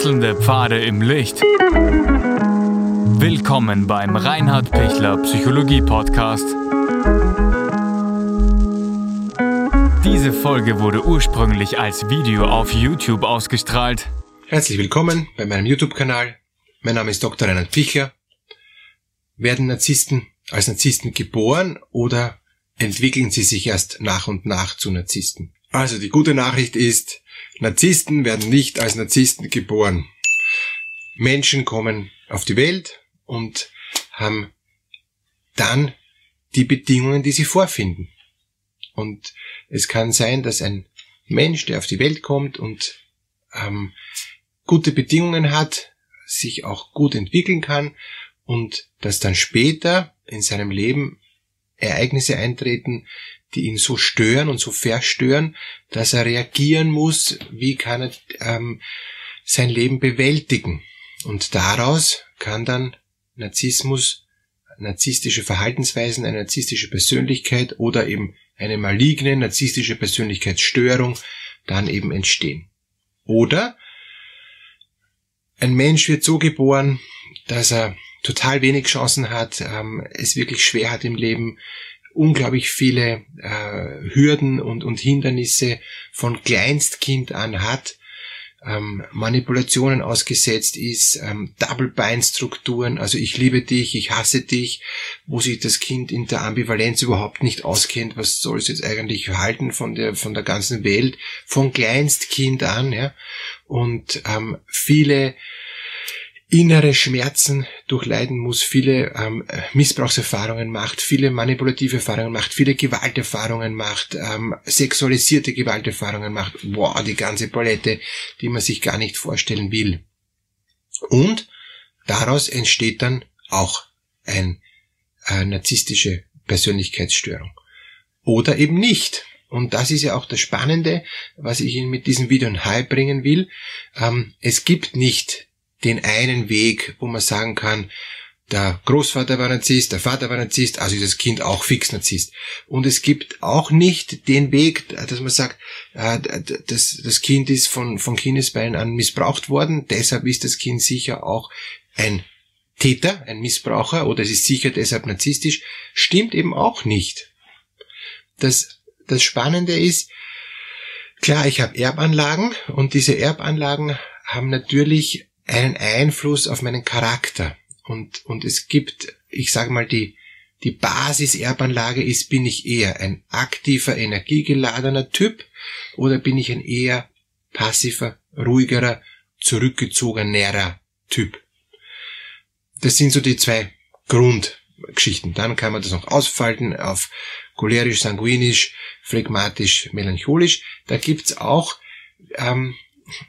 Wechselnde Pfade im Licht. Willkommen beim Reinhard Pichler Psychologie Podcast. Diese Folge wurde ursprünglich als Video auf YouTube ausgestrahlt. Herzlich willkommen bei meinem YouTube-Kanal. Mein Name ist Dr. Reinhard Pichler. Werden Narzissten als Narzissten geboren oder entwickeln sie sich erst nach und nach zu Narzissten? Also die gute Nachricht ist, Narzissten werden nicht als Narzissten geboren. Menschen kommen auf die Welt und haben dann die Bedingungen, die sie vorfinden. Und es kann sein, dass ein Mensch, der auf die Welt kommt und ähm, gute Bedingungen hat, sich auch gut entwickeln kann und dass dann später in seinem Leben Ereignisse eintreten, die ihn so stören und so verstören, dass er reagieren muss, wie kann er ähm, sein Leben bewältigen. Und daraus kann dann Narzissmus, narzisstische Verhaltensweisen, eine narzisstische Persönlichkeit oder eben eine maligne narzisstische Persönlichkeitsstörung dann eben entstehen. Oder ein Mensch wird so geboren, dass er total wenig Chancen hat, ähm, es wirklich schwer hat im Leben, unglaublich viele äh, Hürden und, und Hindernisse von Kleinstkind an hat, ähm, Manipulationen ausgesetzt ist, ähm, Double-Bind-Strukturen, also ich liebe dich, ich hasse dich, wo sich das Kind in der Ambivalenz überhaupt nicht auskennt, was soll es jetzt eigentlich halten von der, von der ganzen Welt, von Kleinstkind an, ja, und ähm, viele innere Schmerzen durchleiden muss, viele ähm, Missbrauchserfahrungen macht, viele manipulative Erfahrungen macht, viele Gewalterfahrungen macht, ähm, sexualisierte Gewalterfahrungen macht. Wow, die ganze Palette, die man sich gar nicht vorstellen will. Und daraus entsteht dann auch ein äh, narzisstische Persönlichkeitsstörung. Oder eben nicht. Und das ist ja auch das Spannende, was ich Ihnen mit diesem Video nahe bringen will. Ähm, es gibt nicht den einen Weg, wo man sagen kann, der Großvater war Narzisst, der Vater war Narzisst, also ist das Kind auch fix Narzisst. Und es gibt auch nicht den Weg, dass man sagt, äh, das, Kind ist von, von Kindesbeinen an missbraucht worden, deshalb ist das Kind sicher auch ein Täter, ein Missbraucher oder es ist sicher deshalb narzisstisch, stimmt eben auch nicht. Das, das Spannende ist, klar, ich habe Erbanlagen und diese Erbanlagen haben natürlich einen Einfluss auf meinen Charakter. Und, und es gibt, ich sage mal, die, die Basis-Erbanlage ist, bin ich eher ein aktiver, energiegeladener Typ oder bin ich ein eher passiver, ruhigerer, zurückgezogenerer Typ. Das sind so die zwei Grundgeschichten. Dann kann man das noch ausfalten auf cholerisch, sanguinisch, phlegmatisch, melancholisch. Da gibt's auch ähm,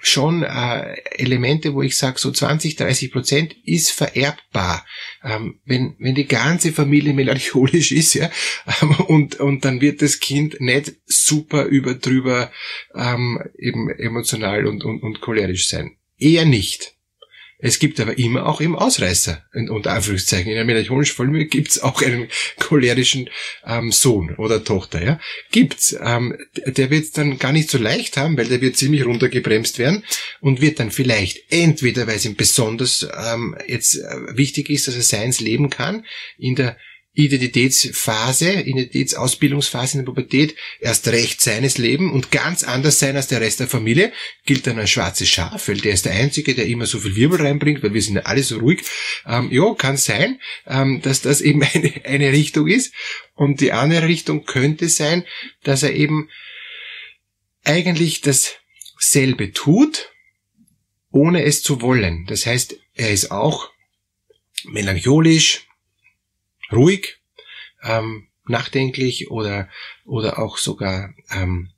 schon äh, Elemente, wo ich sage, so 20, 30 Prozent ist vererbbar. Ähm, wenn, wenn die ganze Familie melancholisch ist, ja, ähm, und, und dann wird das Kind nicht super überdrüber ähm, eben emotional und, und, und cholerisch sein. Eher nicht. Es gibt aber immer auch eben Ausreißer, unter Anführungszeichen. In einer melancholischen Familie gibt's auch einen cholerischen ähm, Sohn oder Tochter. Ja? Gibt's. Ähm, der wird dann gar nicht so leicht haben, weil der wird ziemlich runtergebremst werden und wird dann vielleicht entweder, weil es ihm besonders ähm, jetzt äh, wichtig ist, dass er seins leben kann, in der Identitätsphase, Identitätsausbildungsphase in der Pubertät erst recht seines Leben und ganz anders sein als der Rest der Familie, gilt dann als schwarzes Schaf, weil der ist der Einzige, der immer so viel Wirbel reinbringt, weil wir sind ja alle so ruhig. Ähm, ja, kann sein, ähm, dass das eben eine, eine Richtung ist. Und die andere Richtung könnte sein, dass er eben eigentlich dasselbe tut, ohne es zu wollen. Das heißt, er ist auch melancholisch, ruhig, ähm, nachdenklich oder, oder auch sogar ähm,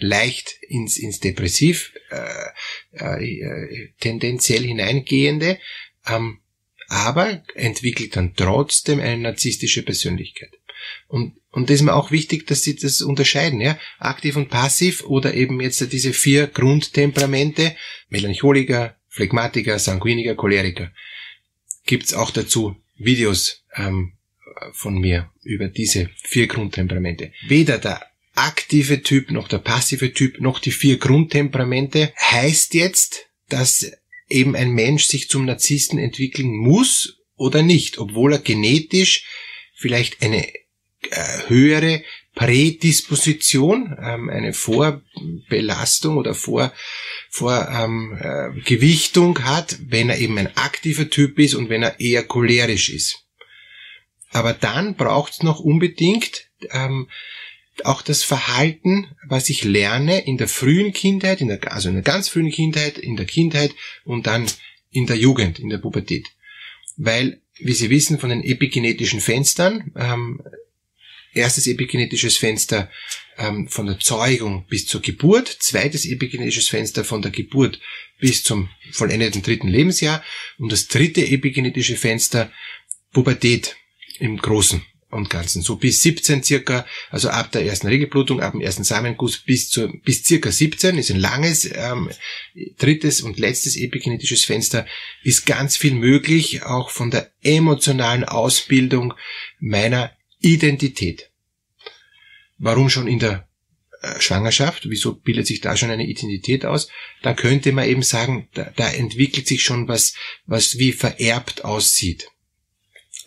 leicht ins, ins Depressiv äh, äh, tendenziell hineingehende, ähm, aber entwickelt dann trotzdem eine narzisstische Persönlichkeit. Und, und das ist mir auch wichtig, dass sie das unterscheiden, ja, aktiv und passiv oder eben jetzt diese vier Grundtemperamente, Melancholiker, Phlegmatiker, Sanguiniker, Choleriker. Gibt's auch dazu Videos ähm, von mir über diese vier Grundtemperamente. Weder der aktive Typ noch der passive Typ noch die vier Grundtemperamente heißt jetzt, dass eben ein Mensch sich zum Narzissten entwickeln muss oder nicht, obwohl er genetisch vielleicht eine äh, höhere Prädisposition, ähm, eine Vorbelastung oder Vor, Vorgewichtung ähm, äh, hat, wenn er eben ein aktiver Typ ist und wenn er eher cholerisch ist. Aber dann braucht es noch unbedingt ähm, auch das Verhalten, was ich lerne in der frühen Kindheit, in der, also in der ganz frühen Kindheit, in der Kindheit und dann in der Jugend, in der Pubertät. Weil, wie Sie wissen von den epigenetischen Fenstern, ähm, erstes epigenetisches Fenster ähm, von der Zeugung bis zur Geburt, zweites epigenetisches Fenster von der Geburt bis zum vollendeten dritten Lebensjahr und das dritte epigenetische Fenster Pubertät im Großen und Ganzen. So bis 17 circa, also ab der ersten Regelblutung, ab dem ersten Samenguss bis zu, bis circa 17 ist ein langes, ähm, drittes und letztes epigenetisches Fenster, ist ganz viel möglich, auch von der emotionalen Ausbildung meiner Identität. Warum schon in der äh, Schwangerschaft, wieso bildet sich da schon eine Identität aus? Da könnte man eben sagen, da, da entwickelt sich schon was, was wie vererbt aussieht.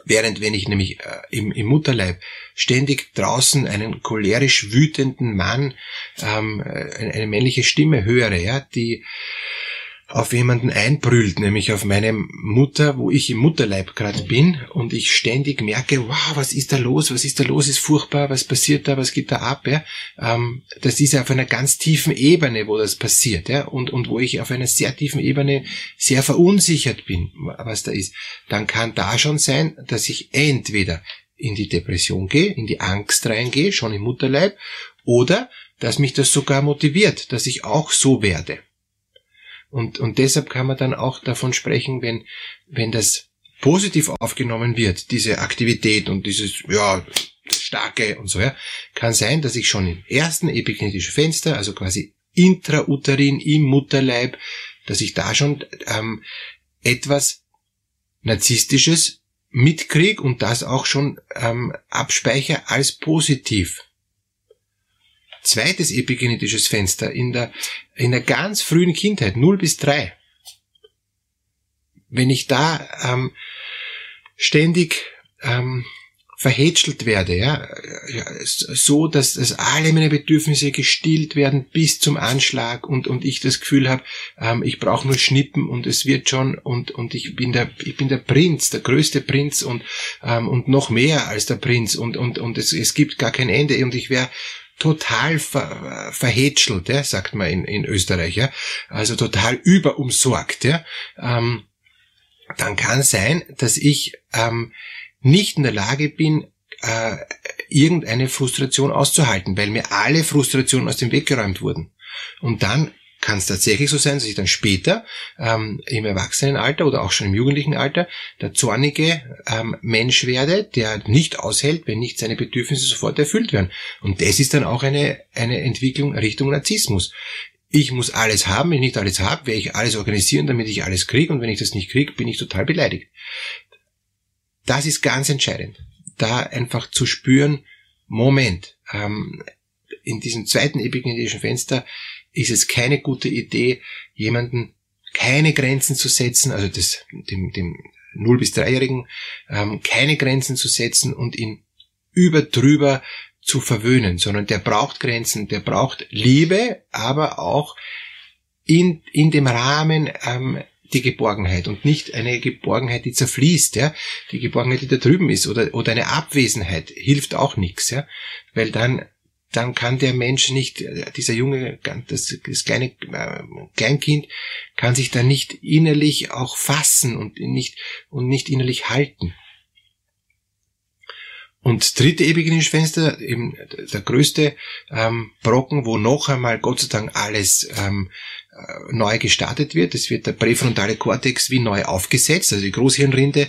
Während wenn ich nämlich äh, im, im Mutterleib ständig draußen einen cholerisch wütenden Mann, ähm, eine, eine männliche Stimme höre, ja, die auf jemanden einbrüllt, nämlich auf meine Mutter, wo ich im Mutterleib gerade bin und ich ständig merke, wow, was ist da los, was ist da los, ist furchtbar, was passiert da, was geht da ab, ja? Ähm, das ist auf einer ganz tiefen Ebene, wo das passiert, ja, und, und wo ich auf einer sehr tiefen Ebene sehr verunsichert bin, was da ist. Dann kann da schon sein, dass ich entweder in die Depression gehe, in die Angst reingehe, schon im Mutterleib, oder dass mich das sogar motiviert, dass ich auch so werde. Und, und deshalb kann man dann auch davon sprechen, wenn, wenn das positiv aufgenommen wird, diese Aktivität und dieses, ja, starke und so, ja, kann sein, dass ich schon im ersten epigenetischen Fenster, also quasi intrauterin im Mutterleib, dass ich da schon ähm, etwas Narzisstisches mitkrieg und das auch schon ähm, abspeicher als positiv zweites epigenetisches Fenster in der, in der ganz frühen Kindheit, 0 bis 3. Wenn ich da ähm, ständig ähm, verhätschelt werde, ja, so, dass, dass alle meine Bedürfnisse gestillt werden bis zum Anschlag und, und ich das Gefühl habe, ähm, ich brauche nur schnippen und es wird schon und, und ich bin der, ich bin der Prinz, der größte Prinz und, ähm, und noch mehr als der Prinz und, und, und es, es gibt gar kein Ende und ich wäre total ver, verhätschelt, ja, sagt man in, in Österreich, ja, also total überumsorgt, ja, ähm, dann kann sein, dass ich ähm, nicht in der Lage bin, äh, irgendeine Frustration auszuhalten, weil mir alle Frustrationen aus dem Weg geräumt wurden. Und dann kann es tatsächlich so sein, dass ich dann später ähm, im Erwachsenenalter oder auch schon im jugendlichen Alter der zornige ähm, Mensch werde, der nicht aushält, wenn nicht seine Bedürfnisse sofort erfüllt werden. Und das ist dann auch eine, eine Entwicklung Richtung Narzissmus. Ich muss alles haben, wenn ich nicht alles habe, werde ich alles organisieren, damit ich alles kriege und wenn ich das nicht kriege, bin ich total beleidigt. Das ist ganz entscheidend. Da einfach zu spüren, Moment, ähm, in diesem zweiten epigenetischen Fenster ist es keine gute Idee, jemanden keine Grenzen zu setzen, also das, dem, dem 0- bis 3-Jährigen ähm, keine Grenzen zu setzen und ihn über drüber zu verwöhnen, sondern der braucht Grenzen, der braucht Liebe, aber auch in, in dem Rahmen ähm, die Geborgenheit und nicht eine Geborgenheit, die zerfließt, ja. Die Geborgenheit, die da drüben ist oder, oder eine Abwesenheit hilft auch nichts, ja. Weil dann dann kann der Mensch nicht, dieser junge, das, das kleine äh, Kleinkind kann sich da nicht innerlich auch fassen und nicht, und nicht innerlich halten. Und dritte epigenetische Fenster, eben der größte ähm, Brocken, wo noch einmal Gott sei Dank alles ähm, äh, neu gestartet wird. Es wird der präfrontale Kortex wie neu aufgesetzt, also die Großhirnrinde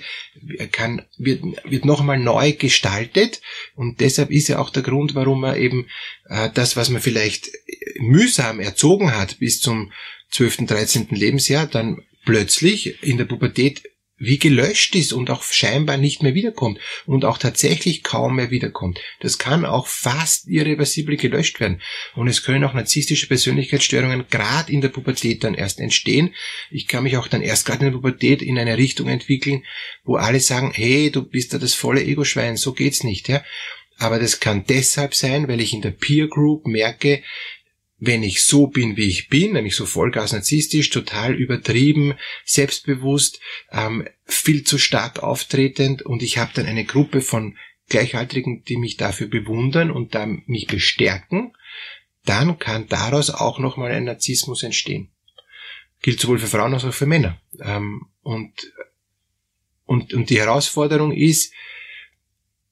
kann, wird, wird noch einmal neu gestaltet und deshalb ist ja auch der Grund, warum man eben äh, das, was man vielleicht mühsam erzogen hat bis zum 12., 13. Lebensjahr, dann plötzlich in der Pubertät wie gelöscht ist und auch scheinbar nicht mehr wiederkommt und auch tatsächlich kaum mehr wiederkommt. Das kann auch fast irreversibel gelöscht werden. Und es können auch narzisstische Persönlichkeitsstörungen gerade in der Pubertät dann erst entstehen. Ich kann mich auch dann erst gerade in der Pubertät in eine Richtung entwickeln, wo alle sagen, hey, du bist da das volle Ego-Schwein, so geht's nicht. Ja? Aber das kann deshalb sein, weil ich in der Peer Group merke, wenn ich so bin, wie ich bin, nämlich so vollgas narzisstisch, total übertrieben, selbstbewusst, ähm, viel zu stark auftretend und ich habe dann eine Gruppe von Gleichaltrigen, die mich dafür bewundern und dann mich bestärken, dann kann daraus auch nochmal ein Narzissmus entstehen. Gilt sowohl für Frauen als auch für Männer. Ähm, und, und, und die Herausforderung ist,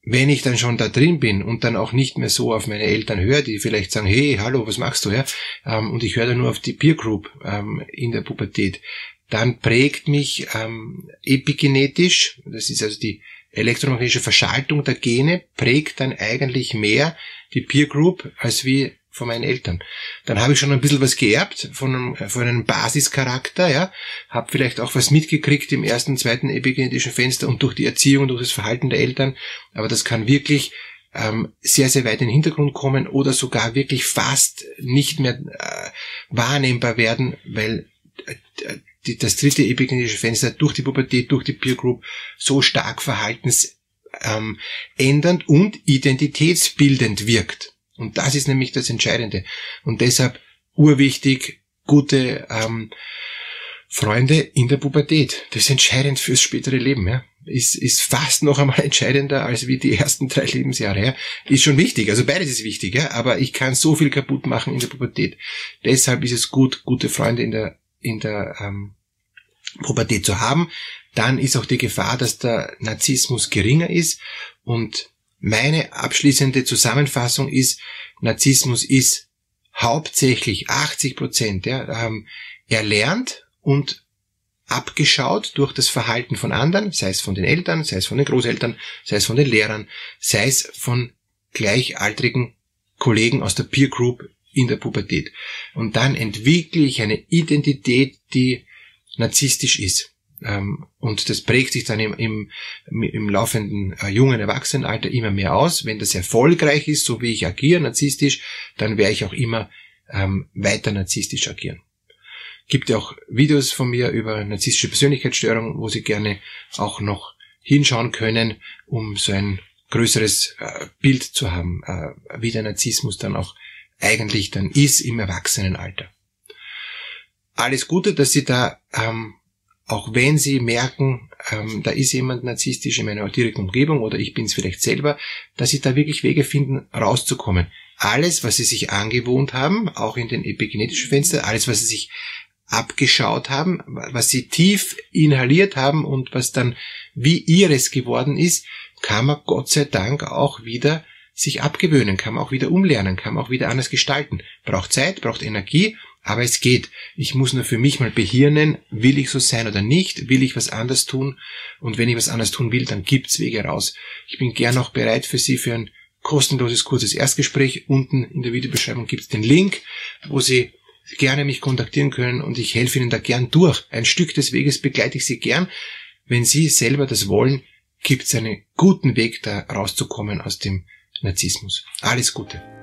wenn ich dann schon da drin bin und dann auch nicht mehr so auf meine Eltern höre, die vielleicht sagen, hey, hallo, was machst du, ja? Ähm, und ich höre dann nur auf die Peer Group ähm, in der Pubertät, dann prägt mich ähm, epigenetisch, das ist also die elektromagnetische Verschaltung der Gene, prägt dann eigentlich mehr die Peer Group als wie von meinen Eltern. Dann habe ich schon ein bisschen was geerbt von einem, von einem Basischarakter, ja, habe vielleicht auch was mitgekriegt im ersten, zweiten epigenetischen Fenster und durch die Erziehung, durch das Verhalten der Eltern, aber das kann wirklich ähm, sehr, sehr weit in den Hintergrund kommen oder sogar wirklich fast nicht mehr äh, wahrnehmbar werden, weil äh, die, das dritte epigenetische Fenster durch die Pubertät, durch die Peer Group so stark verhaltensändernd ähm, und identitätsbildend wirkt. Und das ist nämlich das Entscheidende. Und deshalb urwichtig, gute ähm, Freunde in der Pubertät. Das ist entscheidend fürs spätere Leben. Ja? Ist, ist fast noch einmal entscheidender als wie die ersten drei Lebensjahre. Ja? Ist schon wichtig. Also beides ist wichtig. Ja? Aber ich kann so viel kaputt machen in der Pubertät. Deshalb ist es gut, gute Freunde in der, in der ähm, Pubertät zu haben. Dann ist auch die Gefahr, dass der Narzissmus geringer ist und meine abschließende Zusammenfassung ist, Narzissmus ist hauptsächlich 80 Prozent ja, ähm, erlernt und abgeschaut durch das Verhalten von anderen, sei es von den Eltern, sei es von den Großeltern, sei es von den Lehrern, sei es von gleichaltrigen Kollegen aus der Peer Group in der Pubertät. Und dann entwickle ich eine Identität, die narzisstisch ist. Ähm, und das prägt sich dann im, im, im laufenden äh, jungen Erwachsenenalter immer mehr aus. Wenn das erfolgreich ist, so wie ich agiere, narzisstisch, dann werde ich auch immer ähm, weiter narzisstisch agieren. Gibt ja auch Videos von mir über narzisstische Persönlichkeitsstörungen, wo Sie gerne auch noch hinschauen können, um so ein größeres äh, Bild zu haben, äh, wie der Narzissmus dann auch eigentlich dann ist im Erwachsenenalter. Alles Gute, dass Sie da ähm, auch wenn sie merken, ähm, da ist jemand narzisstisch in meiner direkten Umgebung oder ich bin es vielleicht selber, dass sie da wirklich Wege finden, rauszukommen. Alles, was sie sich angewohnt haben, auch in den epigenetischen Fenstern, alles, was sie sich abgeschaut haben, was sie tief inhaliert haben und was dann wie ihres geworden ist, kann man Gott sei Dank auch wieder sich abgewöhnen, kann man auch wieder umlernen, kann man auch wieder anders gestalten. Braucht Zeit, braucht Energie aber es geht. Ich muss nur für mich mal behirnen, will ich so sein oder nicht, will ich was anders tun und wenn ich was anders tun will, dann gibt's Wege raus. Ich bin gern auch bereit für Sie für ein kostenloses, kurzes Erstgespräch. Unten in der Videobeschreibung gibt's den Link, wo Sie gerne mich kontaktieren können und ich helfe Ihnen da gern durch. Ein Stück des Weges begleite ich Sie gern. Wenn Sie selber das wollen, gibt's einen guten Weg da rauszukommen aus dem Narzissmus. Alles Gute.